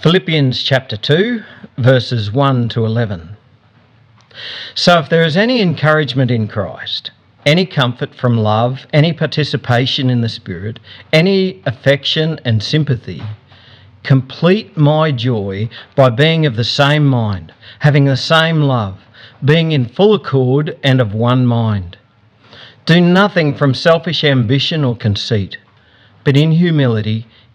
Philippians chapter 2, verses 1 to 11. So, if there is any encouragement in Christ, any comfort from love, any participation in the Spirit, any affection and sympathy, complete my joy by being of the same mind, having the same love, being in full accord and of one mind. Do nothing from selfish ambition or conceit, but in humility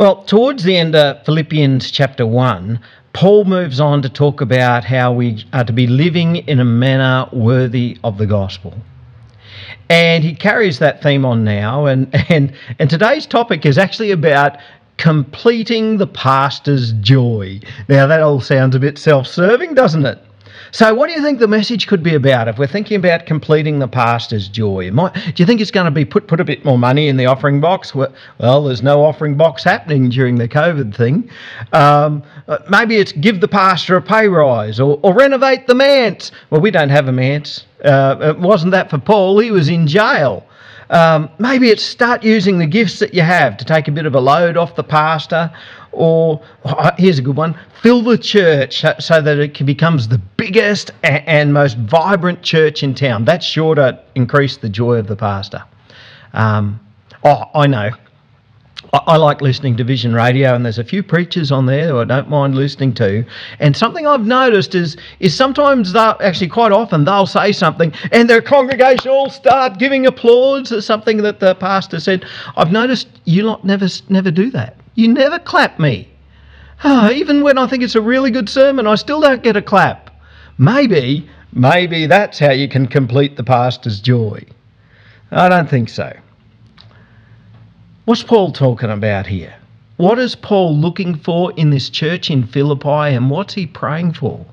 Well, towards the end of Philippians chapter 1, Paul moves on to talk about how we are to be living in a manner worthy of the gospel. And he carries that theme on now. And, and, and today's topic is actually about completing the pastor's joy. Now, that all sounds a bit self serving, doesn't it? So, what do you think the message could be about if we're thinking about completing the pastor's joy? Might, do you think it's going to be put, put a bit more money in the offering box? Well, there's no offering box happening during the COVID thing. Um, uh, maybe it's give the pastor a pay rise or, or renovate the manse. Well, we don't have a manse. Uh, it wasn't that for Paul, he was in jail. Um, maybe it's start using the gifts that you have to take a bit of a load off the pastor, or oh, here's a good one fill the church so that it becomes the biggest and most vibrant church in town. That's sure to increase the joy of the pastor. Um, oh, I know. I, like listening to Vision Radio, and there's a few preachers on there who I don't mind listening to. And something I've noticed is is sometimes they'll actually quite often they'll say something, and their congregation all start giving applause at something that the pastor said. I've noticed you lot never never do that. You never clap me. Oh, even when I think it's a really good sermon, I still don't get a clap. Maybe, maybe that's how you can complete the pastor's joy. I don't think so. What's Paul talking about here? What is Paul looking for in this church in Philippi and what's he praying for?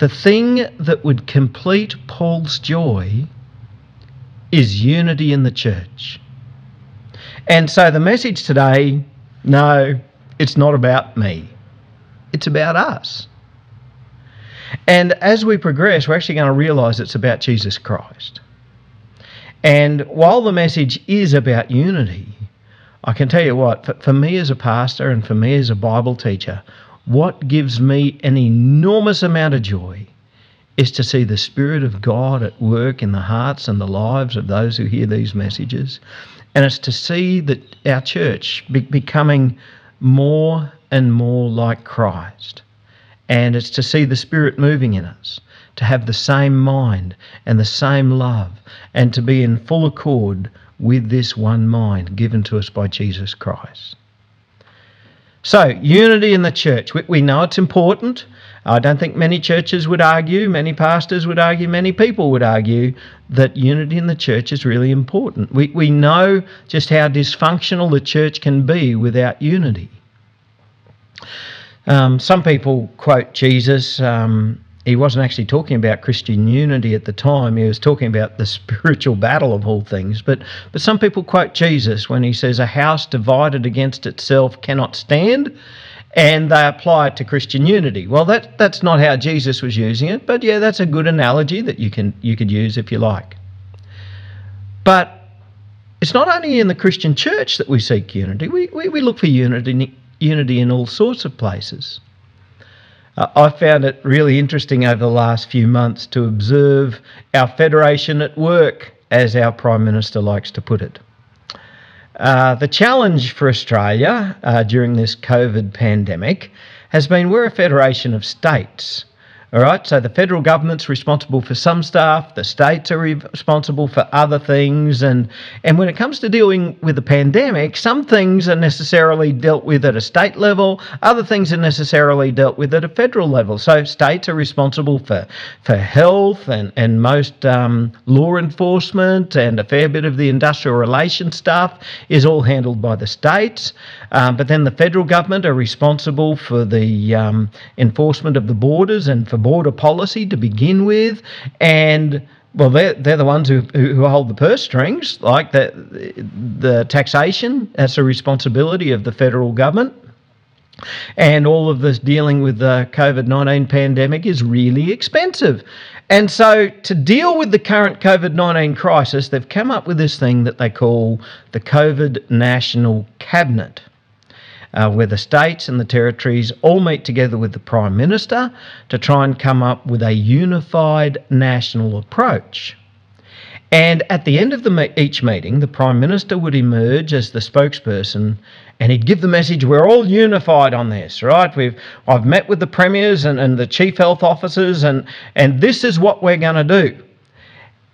The thing that would complete Paul's joy is unity in the church. And so the message today no, it's not about me, it's about us. And as we progress, we're actually going to realize it's about Jesus Christ. And while the message is about unity, I can tell you what, for, for, me as a pastor and for me as a Bible teacher, what gives me an enormous amount of joy is to see the Spirit of God at work in the hearts and the lives of those who hear these messages. And it's to see that our church be becoming more and more like Christ. And it's to see the Spirit moving in us to have the same mind and the same love, and to be in full accord with this one mind given to us by Jesus Christ. So, unity in the church. We, know it's important. I don't think many churches would argue, many pastors would argue, many people would argue that unity in the church is really important. We, we know just how dysfunctional the church can be without unity. Um, some people quote Jesus um, he wasn't actually talking about Christian unity at the time. He was talking about the spiritual battle of all things. But, but some people quote Jesus when he says, A house divided against itself cannot stand, and they apply it to Christian unity. Well, that, that's not how Jesus was using it, but yeah, that's a good analogy that you, can, you could use if you like. But it's not only in the Christian church that we seek unity, we, we, we look for unity, unity in all sorts of places. Uh, I found it really interesting over the last few months to observe our federation at work, as our Prime Minister likes to put it. Uh, the challenge for Australia uh, during this COVID pandemic has been we're a federation of states. All right, so the federal government's responsible for some stuff, the states are responsible for other things, and and when it comes to dealing with the pandemic, some things are necessarily dealt with at a state level, other things are necessarily dealt with at a federal level. So states are responsible for for health and and most um, law enforcement and a fair bit of the industrial relations stuff is all handled by the states, um, but then the federal government are responsible for the um, enforcement of the borders and for border policy to begin with, and well, they're, they're the ones who, who hold the purse strings, like the, the taxation. That's a responsibility of the federal government. And all of this dealing with the COVID 19 pandemic is really expensive. And so, to deal with the current COVID 19 crisis, they've come up with this thing that they call the COVID National Cabinet uh, where the states and the territories all meet together with the Prime Minister to try and come up with a unified national approach. And at the end of the, each meeting, the Prime Minister would emerge as the spokesperson and he'd give the message we're all unified on this, right? We've, I've met with the premiers and, and the chief health officers, and, and this is what we're going to do.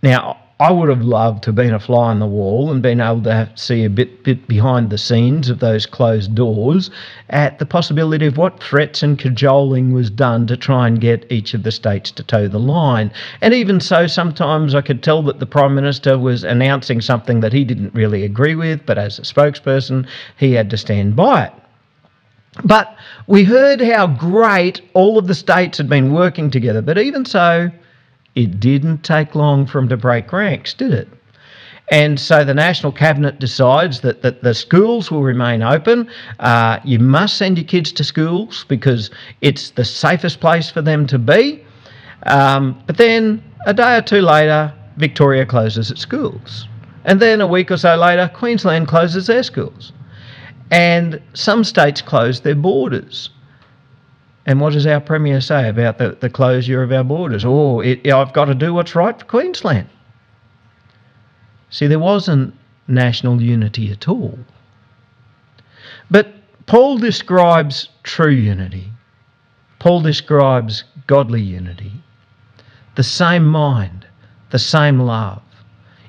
Now, I would have loved to have been a fly on the wall and been able to see a bit, bit behind the scenes of those closed doors at the possibility of what threats and cajoling was done to try and get each of the states to toe the line. And even so, sometimes I could tell that the Prime Minister was announcing something that he didn't really agree with, but as a spokesperson, he had to stand by it. But we heard how great all of the states had been working together, but even so, it didn't take long for them to break ranks, did it? And so the National Cabinet decides that, that the schools will remain open. Uh, you must send your kids to schools because it's the safest place for them to be. Um, but then a day or two later, Victoria closes its schools. And then a week or so later, Queensland closes their schools. And some states close their borders. And what does our Premier say about the, the closure of our borders? Oh, it, I've got to do what's right for Queensland. See, there wasn't national unity at all. But Paul describes true unity. Paul describes godly unity. The same mind, the same love,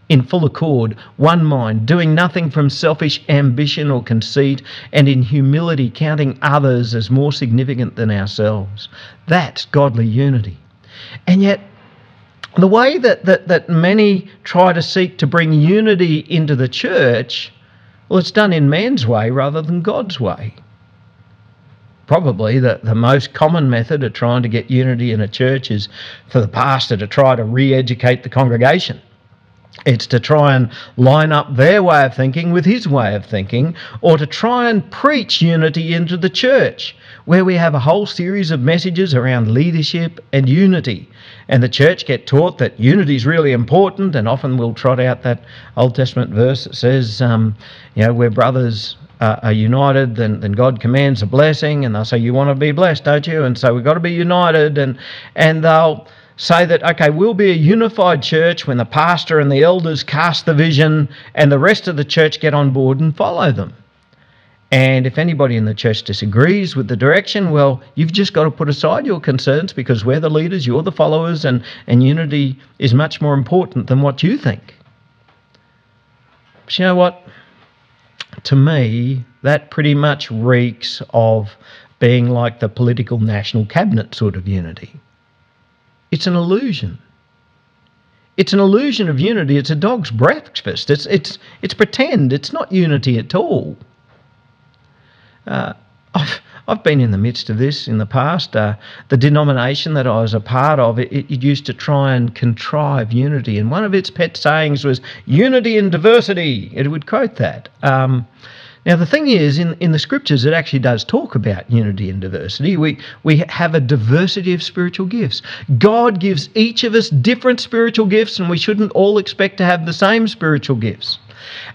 in full accord, one mind, doing nothing from selfish ambition or conceit, and in humility counting others as more significant than ourselves. That's godly unity. And yet, the way that, that, that many try to seek to bring unity into the church, well, it's done in man's way rather than God's way. Probably the, the most common method of trying to get unity in a church is for the pastor to try to re educate the congregation it's to try and line up their way of thinking with his way of thinking, or to try and preach unity into the church, where we have a whole series of messages around leadership and unity. And the church get taught that unity is really important, and often we'll trot out that Old Testament verse that says, um, you know, where brothers uh, are united, then, then God commands a blessing, and they'll say, You want to be blessed, don't you? And so we've got to be united, and, and they'll say that, okay, we'll be a unified church when the pastor and the elders cast the vision and the rest of the church get on board and follow them. And if anybody in the church disagrees with the direction, well, you've just got to put aside your concerns because we're the leaders, you're the followers, and, and unity is much more important than what you think. But you know what? To me, that pretty much reeks of being like the political national cabinet sort of unity. It's an illusion. It's an illusion of unity. It's a dog's breakfast. It's, it's, it's pretend. It's not unity at all. Uh, I've, I've been in the midst of this in the past. Uh, the denomination that I was a part of, it, it, used to try and contrive unity. And one of its pet sayings was unity in diversity. It would quote that. Um, now, the thing is, in, in the scriptures, it actually does talk about unity and diversity. We, we have a diversity of spiritual gifts. God gives each of us different spiritual gifts, and we shouldn't all expect to have the same spiritual gifts.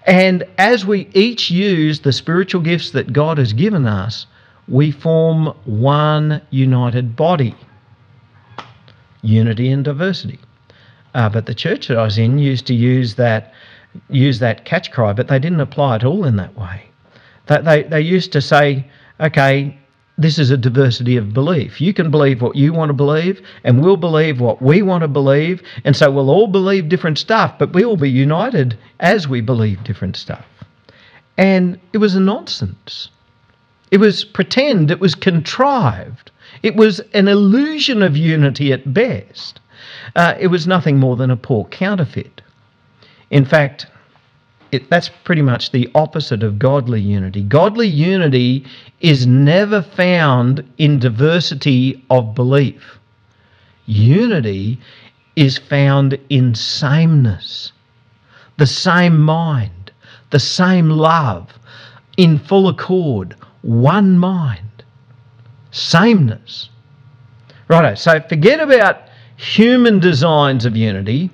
And as we each use the spiritual gifts that God has given us, we form one united body. Unity and diversity. Uh, but the church that I was in used to use that use that catch cry, but they didn't apply it all in that way. They, they, used to say, okay, this is a diversity of belief. You can believe what you want to believe, and we'll believe what we want to believe, and so we'll all believe different stuff, but we will be united as we believe different stuff. And it was a nonsense. It was pretend, it was contrived, it was an illusion of unity at best. Uh, it was nothing more than a poor counterfeit. In fact, it, that's pretty much the opposite of godly unity. Godly unity is never found in diversity of belief. Unity is found in sameness, the same mind, the same love, in full accord, one mind, sameness. Righto, so forget about human designs of unity.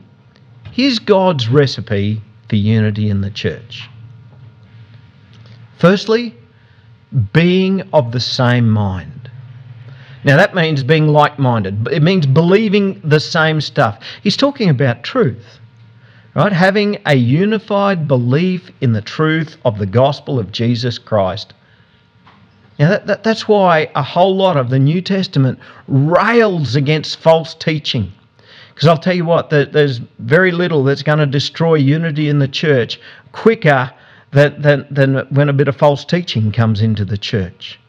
Here's God's recipe for unity in the church. Firstly, being of the same mind. Now, that means being like minded, it means believing the same stuff. He's talking about truth, right? Having a unified belief in the truth of the gospel of Jesus Christ. Now, that, that, that's why a whole lot of the New Testament rails against false teaching. Because I'll tell you what, there's very little that's going to destroy unity in the church quicker than, than, than when a bit of false teaching comes into the church.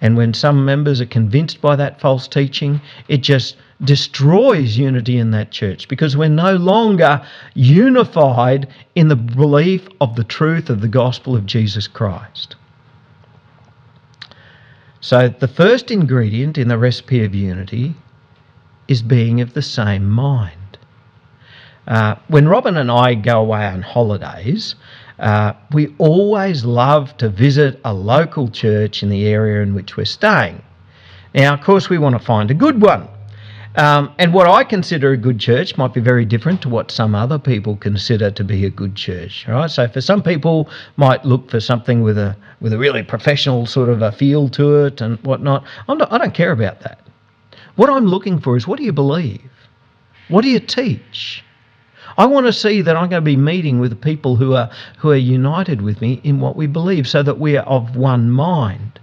And when some members are convinced by that false teaching, it just destroys unity in that church because we're no longer unified in the belief of the truth of the gospel of Jesus Christ. So, the first ingredient in the recipe of unity is being of the same mind. Uh, when Robin and I go away on holidays, uh, we always love to visit a local church in the area in which we're staying. Now, of course, we want to find a good one. Um, and what I consider a good church might be very different to what some other people consider to be a good church. Right? So, for some people, might look for something with a with a really professional sort of a feel to it and whatnot. I'm not, I don't care about that. What I'm looking for is what do you believe? What do you teach? I want to see that I'm going to be meeting with the people who are who are united with me in what we believe, so that we are of one mind.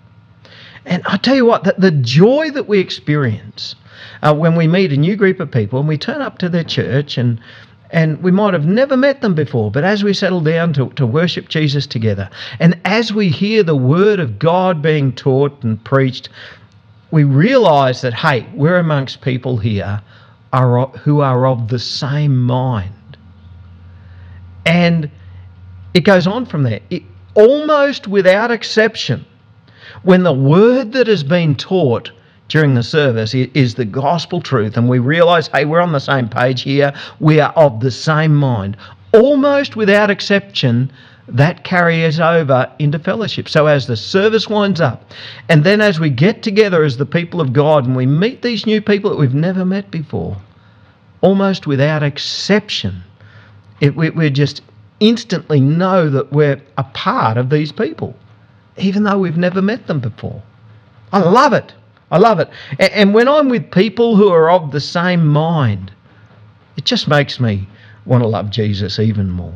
And I tell you what, that the joy that we experience uh, when we meet a new group of people and we turn up to their church and and we might have never met them before, but as we settle down to, to worship Jesus together, and as we hear the word of God being taught and preached, we realize that, hey, we're amongst people here are, who are of the same mind. And it goes on from there. It, almost without exception, when the word that has been taught during the service is the gospel truth, and we realize, hey, we're on the same page here, we are of the same mind. Almost without exception, that carries over into fellowship. So as the service winds up, and then as we get together as the people of God and we meet these new people that we've never met before, almost without exception, it, we, we just instantly know that we're a part of these people, even though we've never met them before. I love it. I love it. And, and when I'm with people who are of the same mind, it just makes me want to love Jesus even more.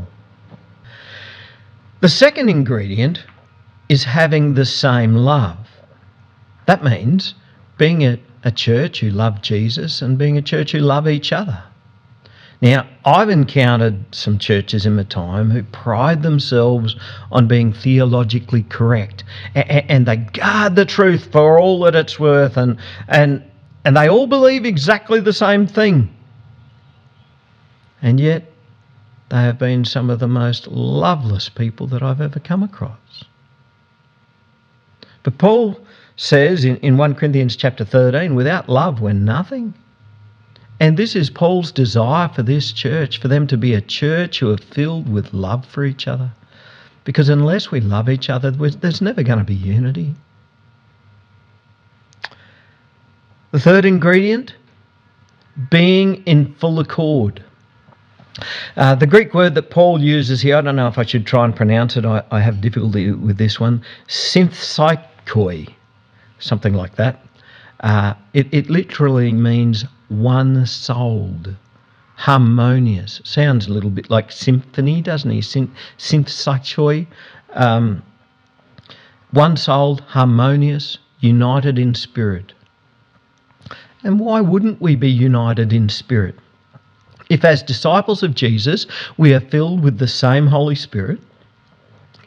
The second ingredient is having the same love. That means being a, a church who love Jesus and being a church who love each other. Now, I've encountered some churches in my time who pride themselves on being theologically correct and, they guard the truth for all that it's worth and, and, and they all believe exactly the same thing. And yet, they have been some of the most loveless people that I've ever come across. But Paul says in, in 1 Corinthians chapter 13, without love, we're nothing. And this is Paul's desire for this church, for them to be a church who are filled with love for each other. Because unless we love each other, there's never going to be unity. The third ingredient, being in full accord. Uh, the Greek word that Paul uses here, I don't know if I should try and pronounce it, I, I have difficulty with this one, synthsikoi, something like that. Uh, it, it literally means one souled. harmonious. Sounds a little bit like symphony, doesn't he? Synth, um, one souled, harmonious, united in spirit. And why wouldn't we be united in spirit? If, as disciples of Jesus, we are filled with the same Holy Spirit,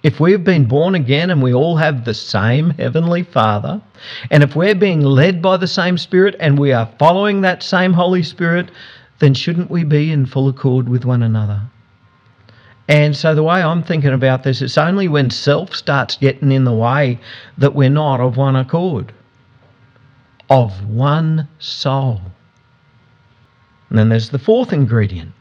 if we've been born again and we all have the same Heavenly Father, and if we're being led by the same Spirit and we are following that same Holy Spirit, then shouldn't we be in full accord with one another? And so the way I'm thinking about this, it's only when self starts getting in the way that we're not of one accord, of one soul. And then there's the fourth ingredient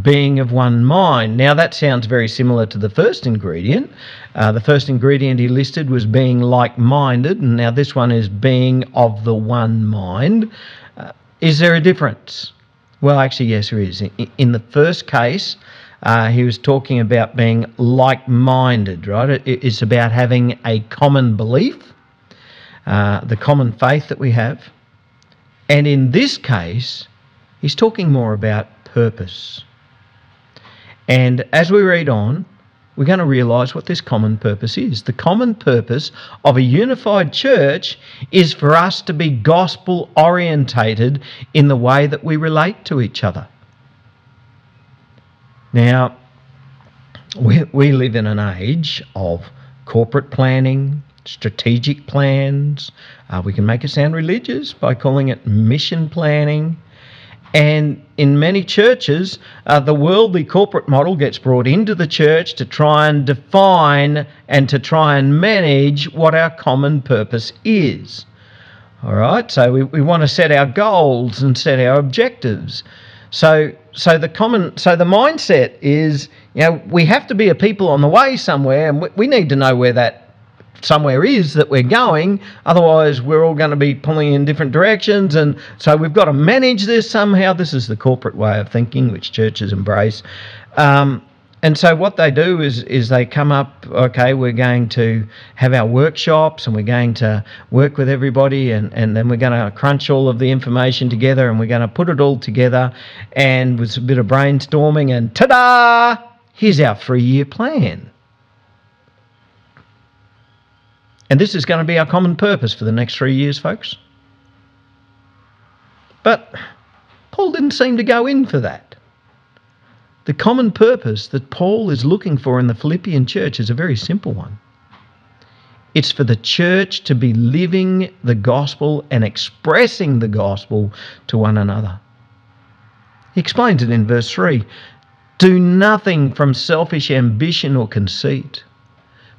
being of one mind. Now, that sounds very similar to the first ingredient. Uh, the first ingredient he listed was being like minded, and now this one is being of the one mind. Uh, is there a difference? Well, actually, yes, there is. In, the first case, uh, he was talking about being like minded, right? It, it's about having a common belief, uh, the common faith that we have. And in this case, he's talking more about purpose. And as we read on, we're going to realize what this common purpose is. The common purpose of a unified church is for us to be gospel orientated in the way that we relate to each other. Now, we, we live in an age of corporate planning, strategic plans. Uh, we can make it sound religious by calling it mission planning. And in many churches, uh, the worldly corporate model gets brought into the church to try and define and to try and manage what our common purpose is. All right, so we, we want to set our goals and set our objectives. So, so the common, so the mindset is, you know, we have to be a people on the way somewhere, and we, we need to know where that somewhere is that we're going. Otherwise, we're all going to be pulling in different directions. And so we've got to manage this somehow. This is the corporate way of thinking, which churches embrace. Um, and so what they do is is they come up, okay, we're going to have our workshops and we're going to work with everybody and, and then we're going to crunch all of the information together and we're going to put it all together and with a bit of brainstorming and ta-da! Here's our three-year plan. And this is going to be our common purpose for the next three years, folks. But Paul didn't seem to go in for that. The common purpose that Paul is looking for in the Philippian church is a very simple one. It's for the church to be living the gospel and expressing the gospel to one another. He explains it in verse 3 Do nothing from selfish ambition or conceit,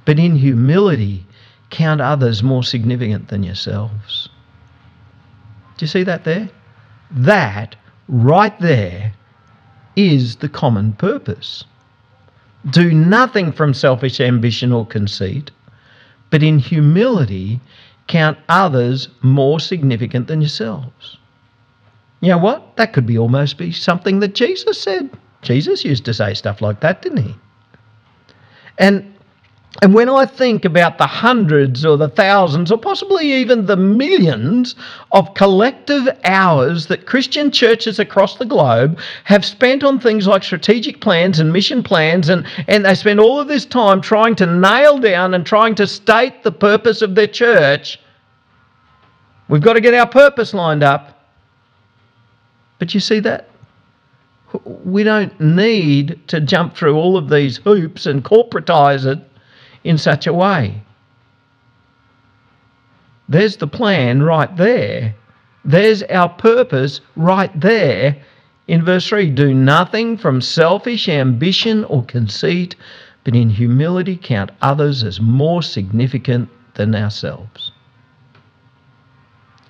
but in humility count others more significant than yourselves. Do you see that there? That right there is the common purpose. Do nothing from selfish ambition or conceit, but in humility count others more significant than yourselves. You know what? That could be almost be something that Jesus said. Jesus used to say stuff like that, didn't he? And and when I think about the hundreds or the thousands or possibly even the millions of collective hours that Christian churches across the globe have spent on things like strategic plans and mission plans, and, and they spend all of this time trying to nail down and trying to state the purpose of their church, we've got to get our purpose lined up. But you see that? We don't need to jump through all of these hoops and corporatize it in such a way. There's the plan right there. There's our purpose right there in verse 3 Do nothing from selfish ambition or conceit, but in humility count others as more significant than ourselves.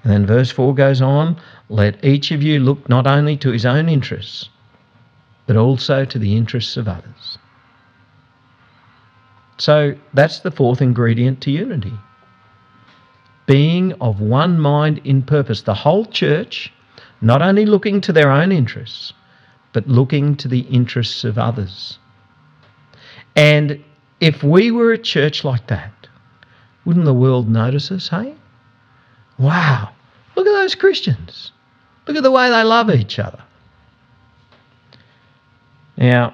And then verse 4 goes on Let each of you look not only to his own interests, but also to the interests of others. So that's the fourth ingredient to unity. Being of one mind in purpose. The whole church, not only looking to their own interests, but looking to the interests of others. And if we were a church like that, wouldn't the world notice us, hey? Wow, look at those Christians. Look at the way they love each other. Now,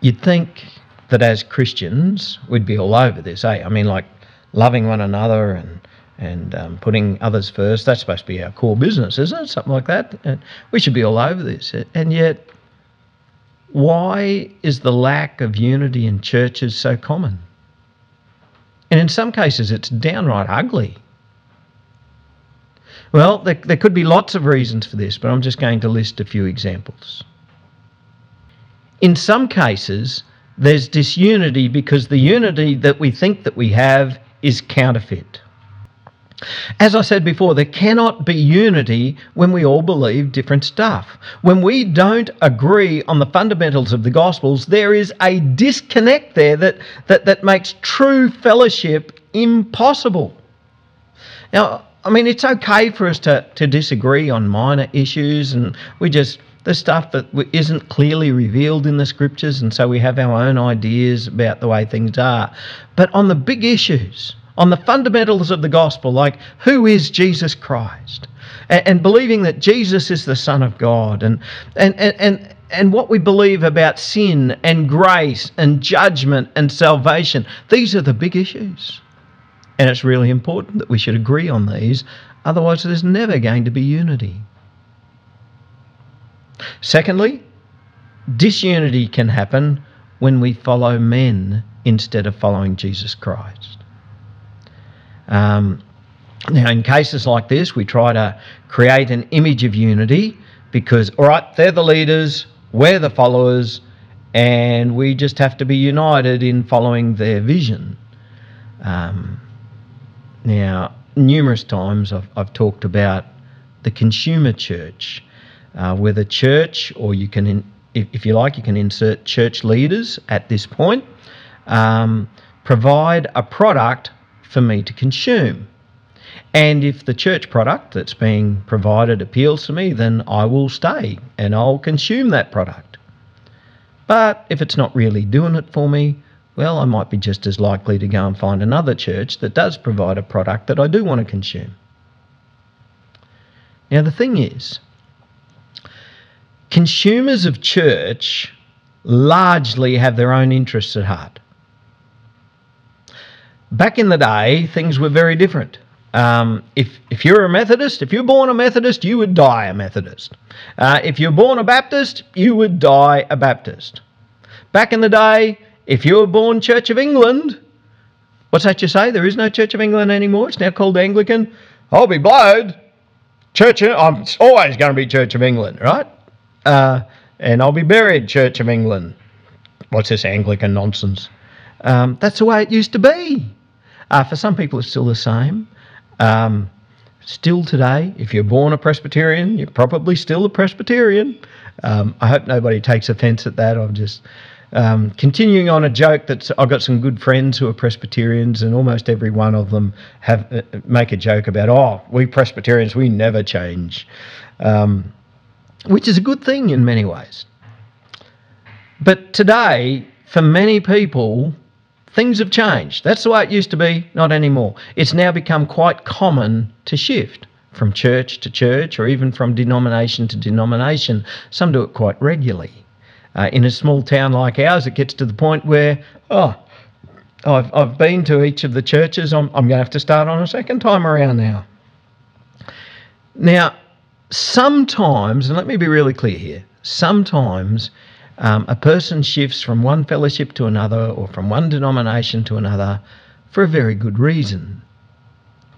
you'd think that as Christians, we'd be all over this, eh? I mean, like loving one another and and um, putting others first. That's supposed to be our core business, isn't it? Something like that. And we should be all over this. And yet, why is the lack of unity in churches so common? And in some cases, it's downright ugly. Well, there, there could be lots of reasons for this, but I'm just going to list a few examples. In some cases, there's disunity because the unity that we think that we have is counterfeit. As I said before, there cannot be unity when we all believe different stuff. When we don't agree on the fundamentals of the Gospels, there is a disconnect there that, that, that makes true fellowship impossible. Now, I mean, it's okay for us to, to disagree on minor issues and we just, the stuff that isn't clearly revealed in the scriptures, and so we have our own ideas about the way things are. But on the big issues, on the fundamentals of the gospel, like who is Jesus Christ, and, and believing that Jesus is the Son of God, and, and, and, and and what we believe about sin and grace and judgment and salvation. These are the big issues. And it's really important that we should agree on these, otherwise, there's never going to be unity. Secondly, disunity can happen when we follow men instead of following Jesus Christ. Um, now, in cases like this, we try to create an image of unity because, all right, they're the leaders, we're the followers, and we just have to be united in following their vision. Um, now, numerous times I've, I've talked about the consumer church, uh, where the church, or you can, in, if, if, you like, you can insert church leaders at this point, um, provide a product for me to consume. And if the church product that's being provided appeals to me, then I will stay and I'll consume that product. But if it's not really doing it for me, well, I might be just as likely to go and find another church that does provide a product that I do want to consume. Now, the thing is, consumers of church largely have their own interests at heart. Back in the day, things were very different. Um, if if you're a Methodist, if you're born a Methodist, you would die a Methodist. Uh, if you're born a Baptist, you would die a Baptist. Back in the day, if you were born Church of England, what's that you say? There is no Church of England anymore. It's now called Anglican. I'll be blowed. Church. I'm always going to be Church of England, right? Uh, and I'll be buried Church of England. What's this Anglican nonsense? Um, that's the way it used to be. Uh, for some people, it's still the same. Um, still today, if you're born a Presbyterian, you're probably still a Presbyterian. Um, I hope nobody takes offence at that. I'm just um, continuing on a joke that I've got some good friends who are Presbyterians, and almost every one of them have uh, make a joke about, oh, we Presbyterians, we never change, um, which is a good thing in many ways. But today, for many people, Things have changed. That's the way it used to be, not anymore. It's now become quite common to shift from church to church or even from denomination to denomination. Some do it quite regularly. Uh, in a small town like ours, it gets to the point where, oh, I've, I've been to each of the churches. I'm, I'm going to have to start on a second time around now. Now, sometimes, and let me be really clear here, sometimes um, a person shifts from one fellowship to another or from one denomination to another for a very good reason.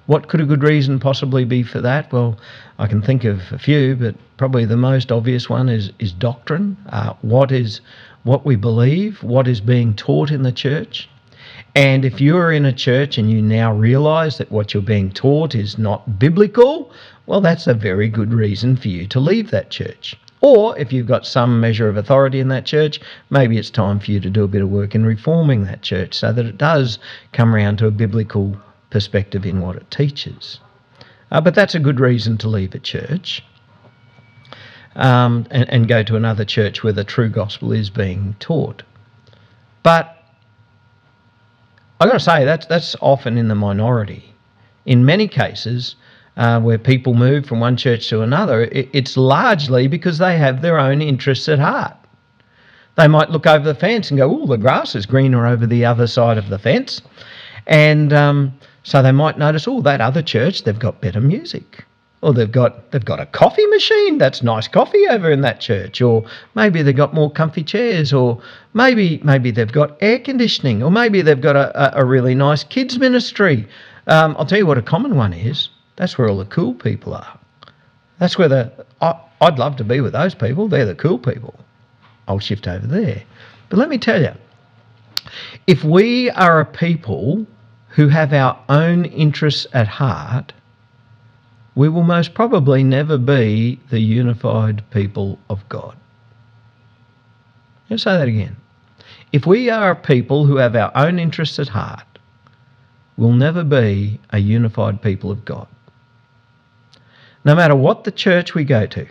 What could a good reason possibly be for that? Well, I can think of a few, but probably the most obvious one is, is doctrine. Uh, what is what we believe, what is being taught in the church. And if you're in a church and you now realize that what you're being taught is not biblical, well, that's a very good reason for you to leave that church. Or if you've got some measure of authority in that church, maybe it's time for you to do a bit of work in reforming that church so that it does come around to a biblical perspective in what it teaches. Uh, but that's a good reason to leave a church um, and, and go to another church where the true gospel is being taught. But I've got to say, that's, that's often in the minority. In many cases, uh, where people move from one church to another, it, it's largely because they have their own interests at heart. They might look over the fence and go, oh, the grass is greener over the other side of the fence. And um, so they might notice, oh, that other church, they've got better music. Or they've got they've got a coffee machine. That's nice coffee over in that church. Or maybe they've got more comfy chairs. Or maybe maybe they've got air conditioning. Or maybe they've got a, a, really nice kids ministry. Um, I'll tell you what a common one is. That's where all the cool people are. That's where the I, I'd love to be with those people. They're the cool people. I'll shift over there. But let me tell you, if we are a people who have our own interests at heart, we will most probably never be the unified people of God. Let's say that again. If we are a people who have our own interests at heart, we'll never be a unified people of God. No matter what the church we go to,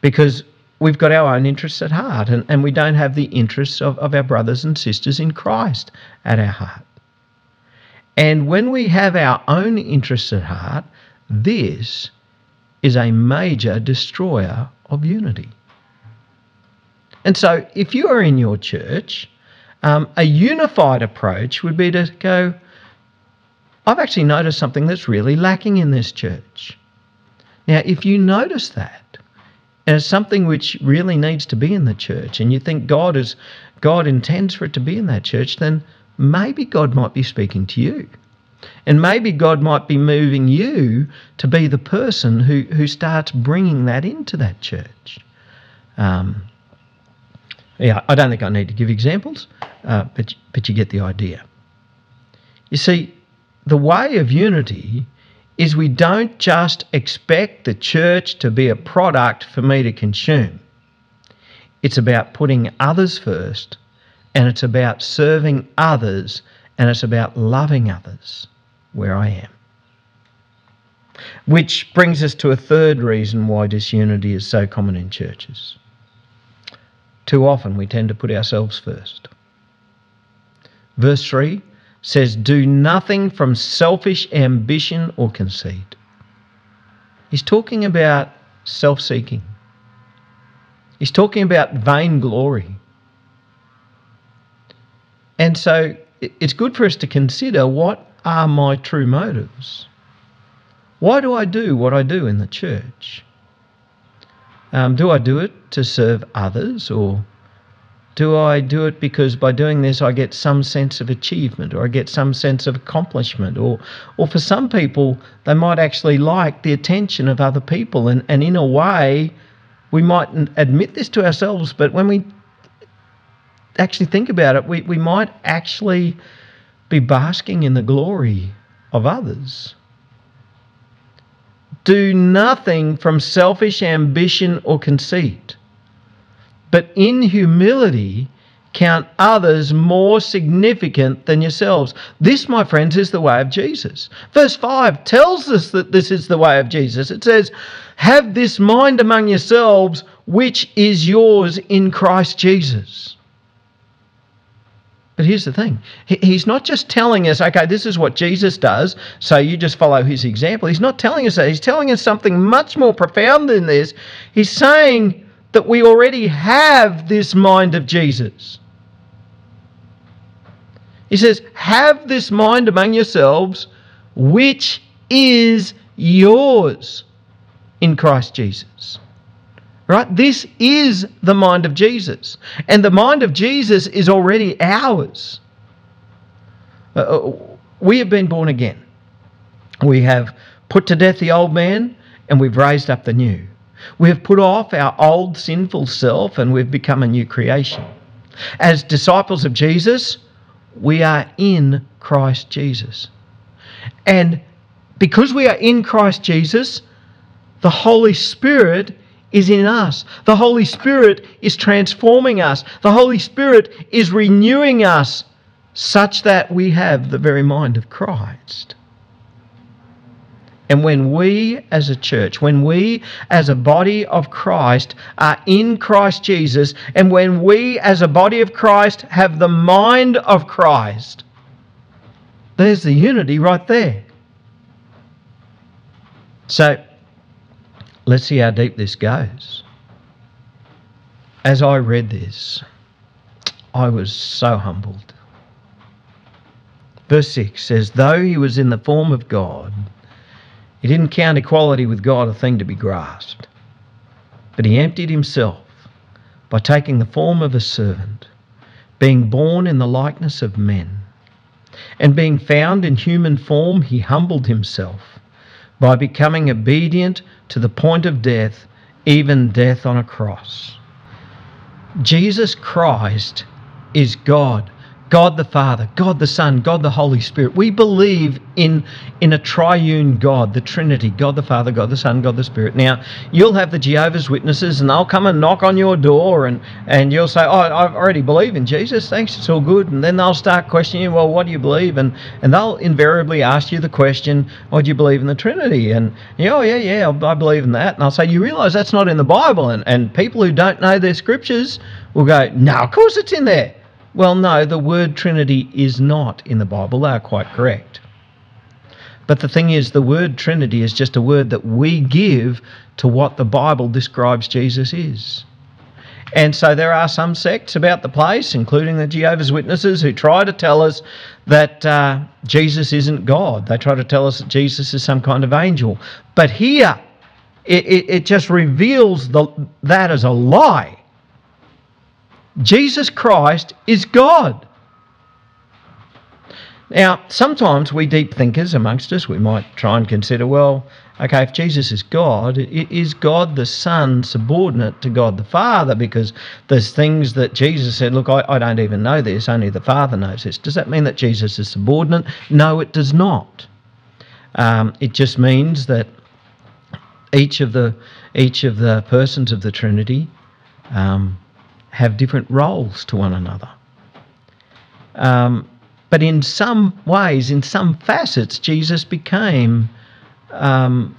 because we've got our own interests at heart and, and we don't have the interests of, of our brothers and sisters in Christ at our heart. And when we have our own interests at heart, this is a major destroyer of unity. And so, if you are in your church, um, a unified approach would be to go, I've actually noticed something that's really lacking in this church. Now, if you notice that, it's something which really needs to be in the church, and you think God is God intends for it to be in that church, then maybe God might be speaking to you. And maybe God might be moving you to be the person who, who starts bringing that into that church. Um, yeah, I don't think I need to give examples, uh, but, but you get the idea. You see, the way of unity is we don't just expect the church to be a product for me to consume. It's about putting others first and it's about serving others and it's about loving others where I am. Which brings us to a third reason why disunity is so common in churches. Too often we tend to put ourselves first. Verse 3 says, Do nothing from selfish ambition or conceit. He's talking about self seeking, he's talking about vainglory. And so it's good for us to consider what are my true motives. Why do I do what I do in the church? Um, do I do it to serve others or do I do it because by doing this I get some sense of achievement or I get some sense of accomplishment? Or, or for some people, they might actually like the attention of other people. And, and in a way, we mightn't admit this to ourselves, but when we actually think about it, we, we might actually be basking in the glory of others. Do nothing from selfish ambition or conceit, but in humility count others more significant than yourselves. This, my friends, is the way of Jesus. Verse 5 tells us that this is the way of Jesus. It says, Have this mind among yourselves, which is yours in Christ Jesus. But here's the thing He's not just telling us, okay, this is what Jesus does, so you just follow his example. He's not telling us that. He's telling us something much more profound than this. He's saying that we already have this mind of Jesus. He says, Have this mind among yourselves, which is yours in Christ Jesus. Right? This is the mind of Jesus. And the mind of Jesus is already ours. Uh, uh, we have been born again. We have put to death the old man and we've raised up the new. We have put off our old sinful self and we've become a new creation. As disciples of Jesus, we are in Christ Jesus. And because we are in Christ Jesus, the Holy Spirit is in us. The Holy Spirit is transforming us. The Holy Spirit is renewing us such that we have the very mind of Christ. And when we as a church, when we as a body of Christ are in Christ Jesus, and when we as a body of Christ have the mind of Christ, there's the unity right there. So, Let's see how deep this goes. As I read this, I was so humbled. Verse 6 says, Though he was in the form of God, he didn't count equality with God a thing to be grasped, but he emptied himself by taking the form of a servant, being born in the likeness of men. And being found in human form, he humbled himself by becoming obedient to the point of death, even death on a cross. Jesus Christ is God God the Father, God the Son, God the Holy Spirit. We believe in, in a triune God, the Trinity, God the Father, God the Son, God the Spirit. Now, you'll have the Jehovah's Witnesses and they'll come and knock on your door and, and you'll say, Oh, I already believe in Jesus. Thanks, it's all good. And then they'll start questioning you, Well, what do you believe? And, and they'll invariably ask you the question, Oh, do you believe in the Trinity? And you oh, yeah, yeah, I believe in that. And I'll say, You realize that's not in the Bible. And, and people who don't know their scriptures will go, No, of course it's in there. Well, no, the word Trinity is not in the Bible. They are quite correct. But the thing is, the word Trinity is just a word that we give to what the Bible describes Jesus is. And so there are some sects about the place, including the Jehovah's Witnesses, who try to tell us that uh, Jesus isn't God. They try to tell us that Jesus is some kind of angel. But here, it, it, it just reveals the, that as a lie. Jesus Christ is God. Now, sometimes we deep thinkers amongst us, we might try and consider, well, okay, if Jesus is God, is God the Son subordinate to God the Father? Because there's things that Jesus said, look, I, I don't even know this, only the Father knows this. Does that mean that Jesus is subordinate? No, it does not. Um, it just means that each of the each of the persons of the Trinity um, have different roles to one another. Um, but in some ways, in some facets, Jesus became, um,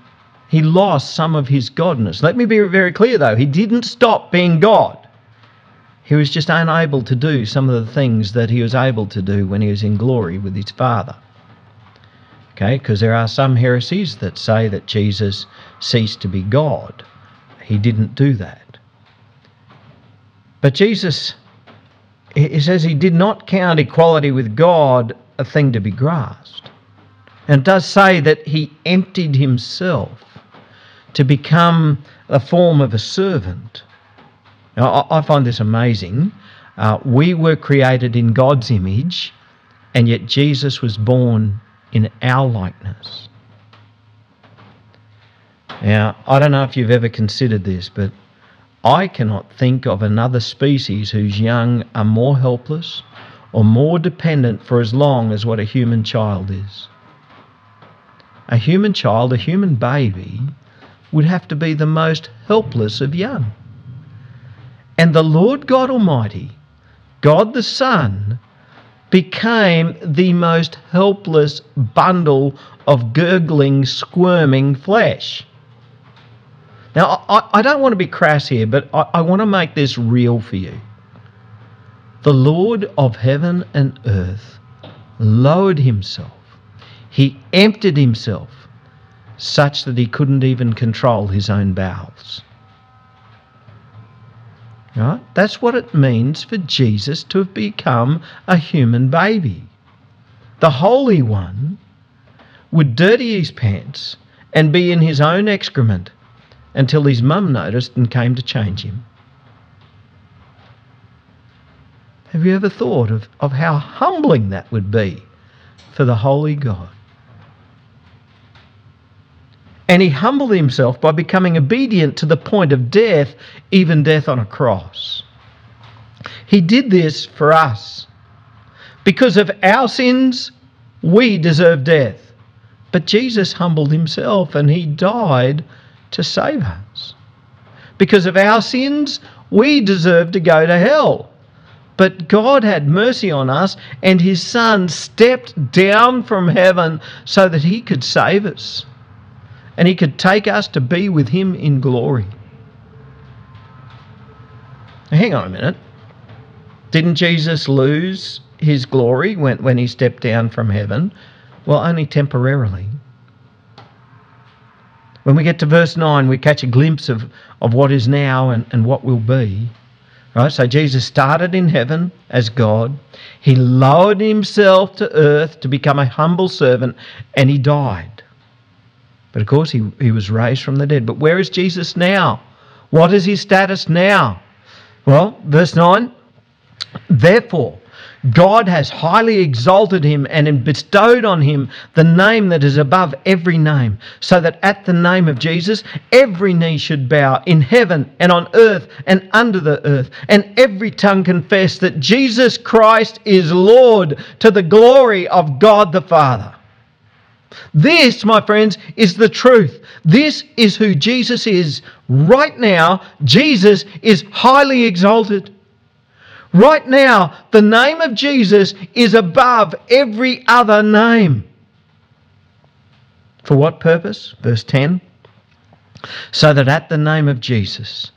he lost some of his godness. Let me be very clear though, he didn't stop being God. He was just unable to do some of the things that he was able to do when he was in glory with his Father. Okay, because there are some heresies that say that Jesus ceased to be God. He didn't do that. But Jesus, he says he did not count equality with God a thing to be grasped. And it does say that he emptied himself to become a form of a servant. Now, I find this amazing. Uh, we were created in God's image, and yet Jesus was born in our likeness. Now, I don't know if you've ever considered this, but I cannot think of another species whose young are more helpless or more dependent for as long as what a human child is. A human child, a human baby, would have to be the most helpless of young. And the Lord God Almighty, God the Son, became the most helpless bundle of gurgling, squirming flesh. Now, I, I don't want to be crass here, but I, I want to make this real for you. The Lord of heaven and earth lowered himself, he emptied himself such that he couldn't even control his own bowels. Right? That's what it means for Jesus to have become a human baby. The Holy One would dirty his pants and be in his own excrement until his mum noticed and came to change him. Have you ever thought of, of how humbling that would be for the Holy God? And he humbled himself by becoming obedient to the point of death, even death on a cross. He did this for us. Because of our sins, we deserve death. But Jesus humbled himself and he died to save us. Because of our sins, we deserve to go to hell. But God had mercy on us, and His Son stepped down from heaven so that He could save us. And He could take us to be with Him in glory. Now, hang on a minute. Didn't Jesus lose His glory when, when He stepped down from heaven? Well, only temporarily. When we get to verse 9, we catch a glimpse of, of what is now and, and what will be. Right? So Jesus started in heaven as God. He lowered himself to earth to become a humble servant and he died. But of course, he, he was raised from the dead. But where is Jesus now? What is his status now? Well, verse 9 Therefore, God has highly exalted him and bestowed on him the name that is above every name, so that at the name of Jesus every knee should bow in heaven and on earth and under the earth, and every tongue confess that Jesus Christ is Lord to the glory of God the Father. This, my friends, is the truth. This is who Jesus is. Right now, Jesus is highly exalted. Right now, the name of Jesus is above every other name. For what purpose? Verse 10 So that at the name of Jesus,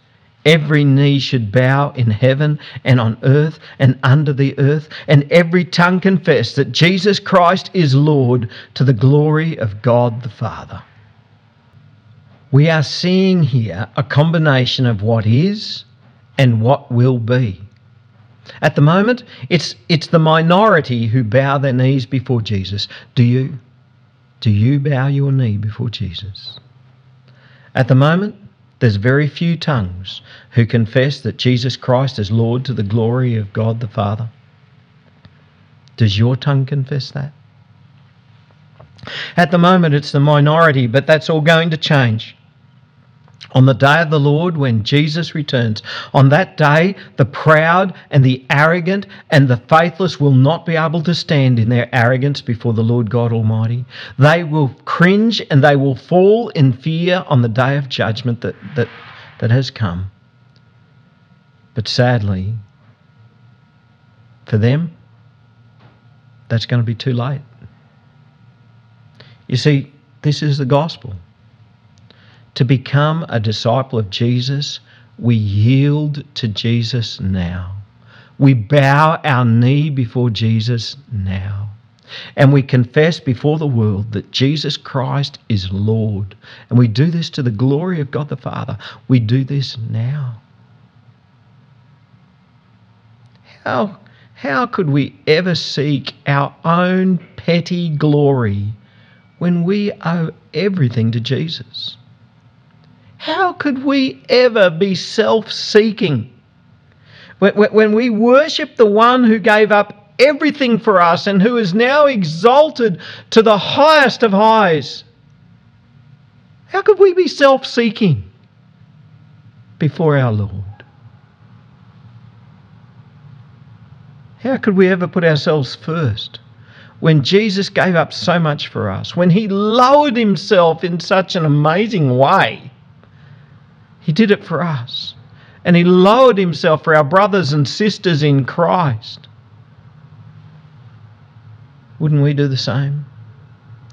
every knee should bow in heaven and on earth and under the earth, and every tongue confess that Jesus Christ is Lord to the glory of God the Father. We are seeing here a combination of what is and what will be. At the moment, it's, it's the minority who bow their knees before Jesus. Do you? Do you bow your knee before Jesus? At the moment, there's very few tongues who confess that Jesus Christ is Lord to the glory of God the Father. Does your tongue confess that? At the moment, it's the minority, but that's all going to change on the day of the Lord when Jesus returns. On that day, the proud and the arrogant and the faithless will not be able to stand in their arrogance before the Lord God Almighty. They will cringe and they will fall in fear on the day of judgment that, that, that has come. But sadly, for them, that's going to be too late. You see, this is the gospel. To become a disciple of Jesus, we yield to Jesus now. We bow our knee before Jesus now. And we confess before the world that Jesus Christ is Lord. And we do this to the glory of God the Father. We do this now. How, how could we ever seek our own petty glory when we owe everything to Jesus? How could we ever be self seeking? When we worship the one who gave up everything for us and who is now exalted to the highest of highs, how could we be self seeking before our Lord? How could we ever put ourselves first? when Jesus gave up so much for us, when he lowered himself in such an amazing way, he did it for us. And He lowered Himself for our brothers and sisters in Christ. Wouldn't we do the same?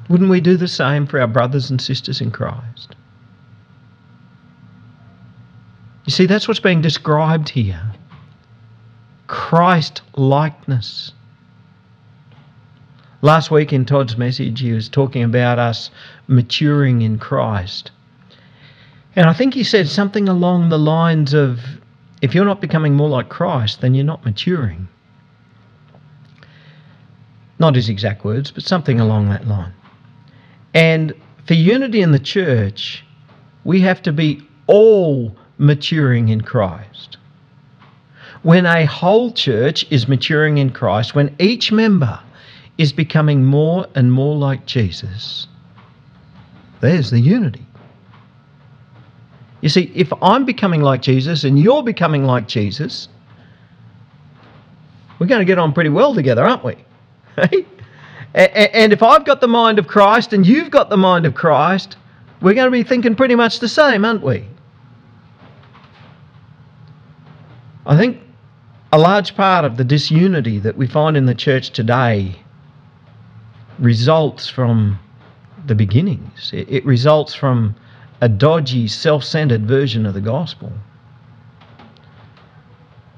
Wouldn't we do the same for our brothers and sisters in Christ? You see, that's what's being described here Christ likeness. Last week in Todd's message, he was talking about us maturing in Christ. And I think he said something along the lines of if you're not becoming more like Christ, then you're not maturing. Not his exact words, but something along that line. And for unity in the church, we have to be all maturing in Christ. When a whole church is maturing in Christ, when each member is becoming more and more like Jesus, there's the unity. You see, if I'm becoming like Jesus and you're becoming like Jesus, we're going to get on pretty well together, aren't we? and if I've got the mind of Christ and you've got the mind of Christ, we're going to be thinking pretty much the same, aren't we? I think a large part of the disunity that we find in the church today results from the beginnings. It, results from a dodgy, self centered version of the gospel.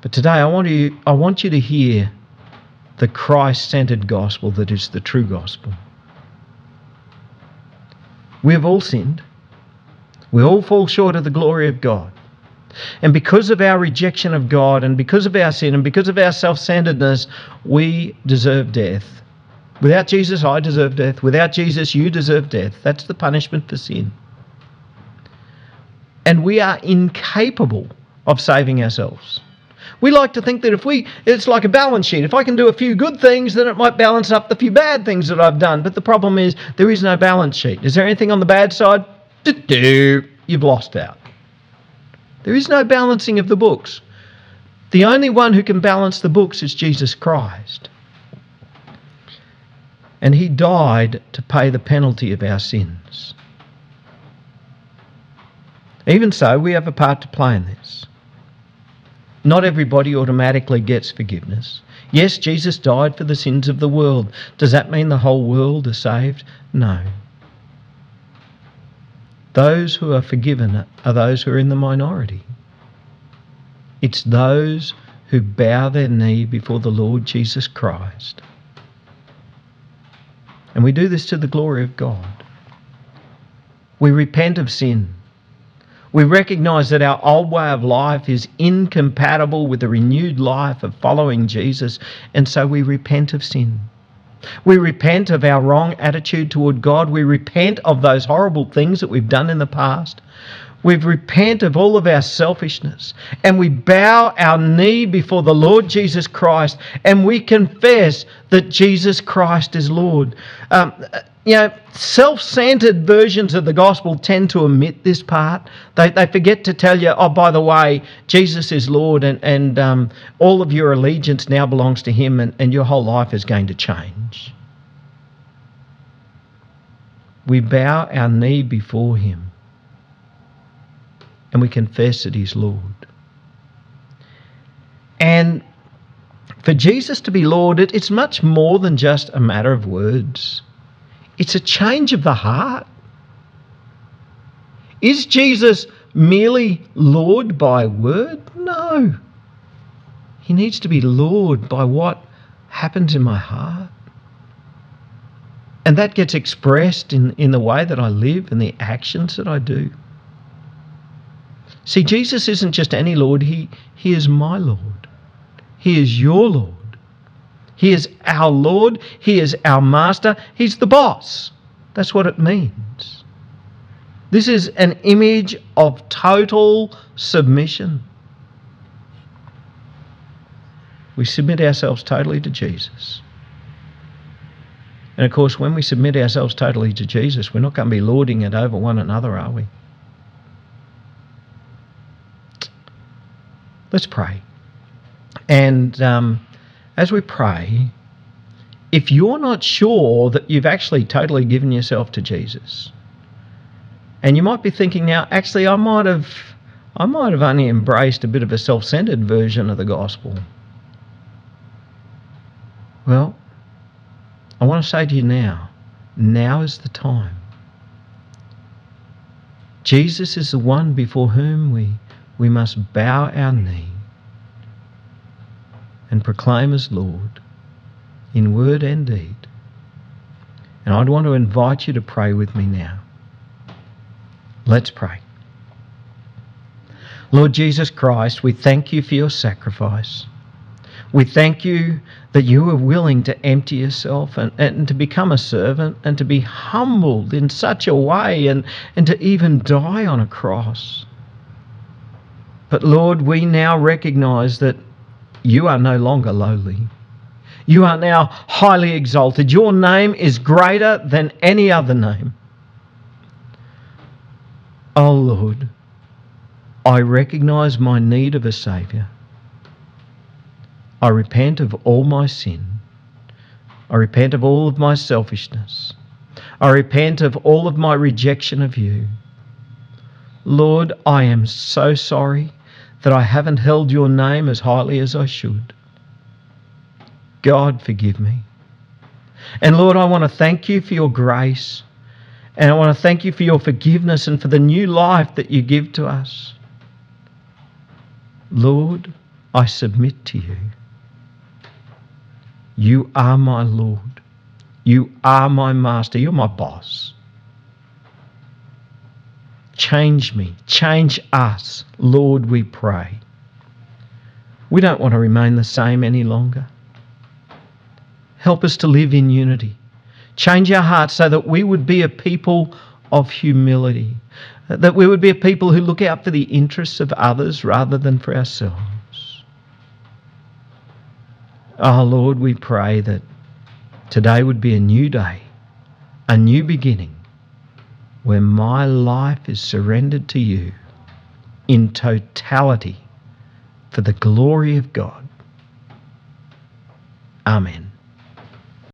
But today I want, you, I want you to hear the Christ centered gospel that is the true gospel. We have all sinned. We all fall short of the glory of God. And because of our rejection of God and because of our sin and because of our self centeredness, we deserve death. Without Jesus, I deserve death. Without Jesus, you deserve death. That's the punishment for sin. And we are incapable of saving ourselves. We like to think that if we, it's like a balance sheet. If I can do a few good things, then it might balance up the few bad things that I've done. But the problem is, there is no balance sheet. Is there anything on the bad side? You've lost out. There is no balancing of the books. The only one who can balance the books is Jesus Christ. And he died to pay the penalty of our sins. Even so, we have a part to play in this. Not everybody automatically gets forgiveness. Yes, Jesus died for the sins of the world. Does that mean the whole world is saved? No. Those who are forgiven are those who are in the minority. It's those who bow their knee before the Lord Jesus Christ. And we do this to the glory of God. We repent of sin. We recognize that our old way of life is incompatible with the renewed life of following Jesus, and so we repent of sin. We repent of our wrong attitude toward God. We repent of those horrible things that we've done in the past. We repent of all of our selfishness and we bow our knee before the Lord Jesus Christ and we confess that Jesus Christ is Lord. Um, you know, self centered versions of the gospel tend to omit this part. They, they forget to tell you, oh, by the way, Jesus is Lord and, and um, all of your allegiance now belongs to Him and, and your whole life is going to change. We bow our knee before Him and we confess that He's Lord. And for Jesus to be Lord, it, it's much more than just a matter of words, it's a change of the heart. Is Jesus merely Lord by word? No. He needs to be Lord by what happens in my heart. And that gets expressed in, in the way that I live and the actions that I do. See, Jesus isn't just any Lord, he, he is my Lord. He is your Lord. He is our Lord. He is our Master. He's the boss. That's what it means. This is an image of total submission. We submit ourselves totally to Jesus. And of course, when we submit ourselves totally to Jesus, we're not going to be lording it over one another, are we? Let's pray. And um, as we pray, if you're not sure that you've actually totally given yourself to Jesus, and you might be thinking now, actually, I might have, I might have only embraced a bit of a self-centered version of the gospel. Well, I want to say to you now, now is the time. Jesus is the one before whom we we must bow our knee and proclaim as Lord in word and deed. And I'd want to invite you to pray with me now. Let's pray. Lord Jesus Christ, we thank you for your sacrifice. We thank you that you are willing to empty yourself and, and to become a servant and to be humbled in such a way and, and to even die on a cross. But Lord, we now recognize that you are no longer lowly. You are now highly exalted. Your name is greater than any other name. Oh Lord, I recognize my need of a Saviour. I repent of all my sin. I repent of all of my selfishness. I repent of all of my rejection of you. Lord, I am so sorry that I haven't held your name as highly as I should. God, forgive me. And Lord, I want to thank you for your grace. And I want to thank you for your forgiveness and for the new life that you give to us. Lord, I submit to you. You are my Lord. You are my master. You're my boss. Change me. Change us. Lord, we pray. We don't want to remain the same any longer. Help us to live in unity. Change our hearts so that we would be a people of humility, uh, that we would be a people who look out for the interests of others rather than for ourselves. Oh Lord, we pray that today would be a new day, a new beginning, where my life is surrendered to you in totality for the glory of God. Amen.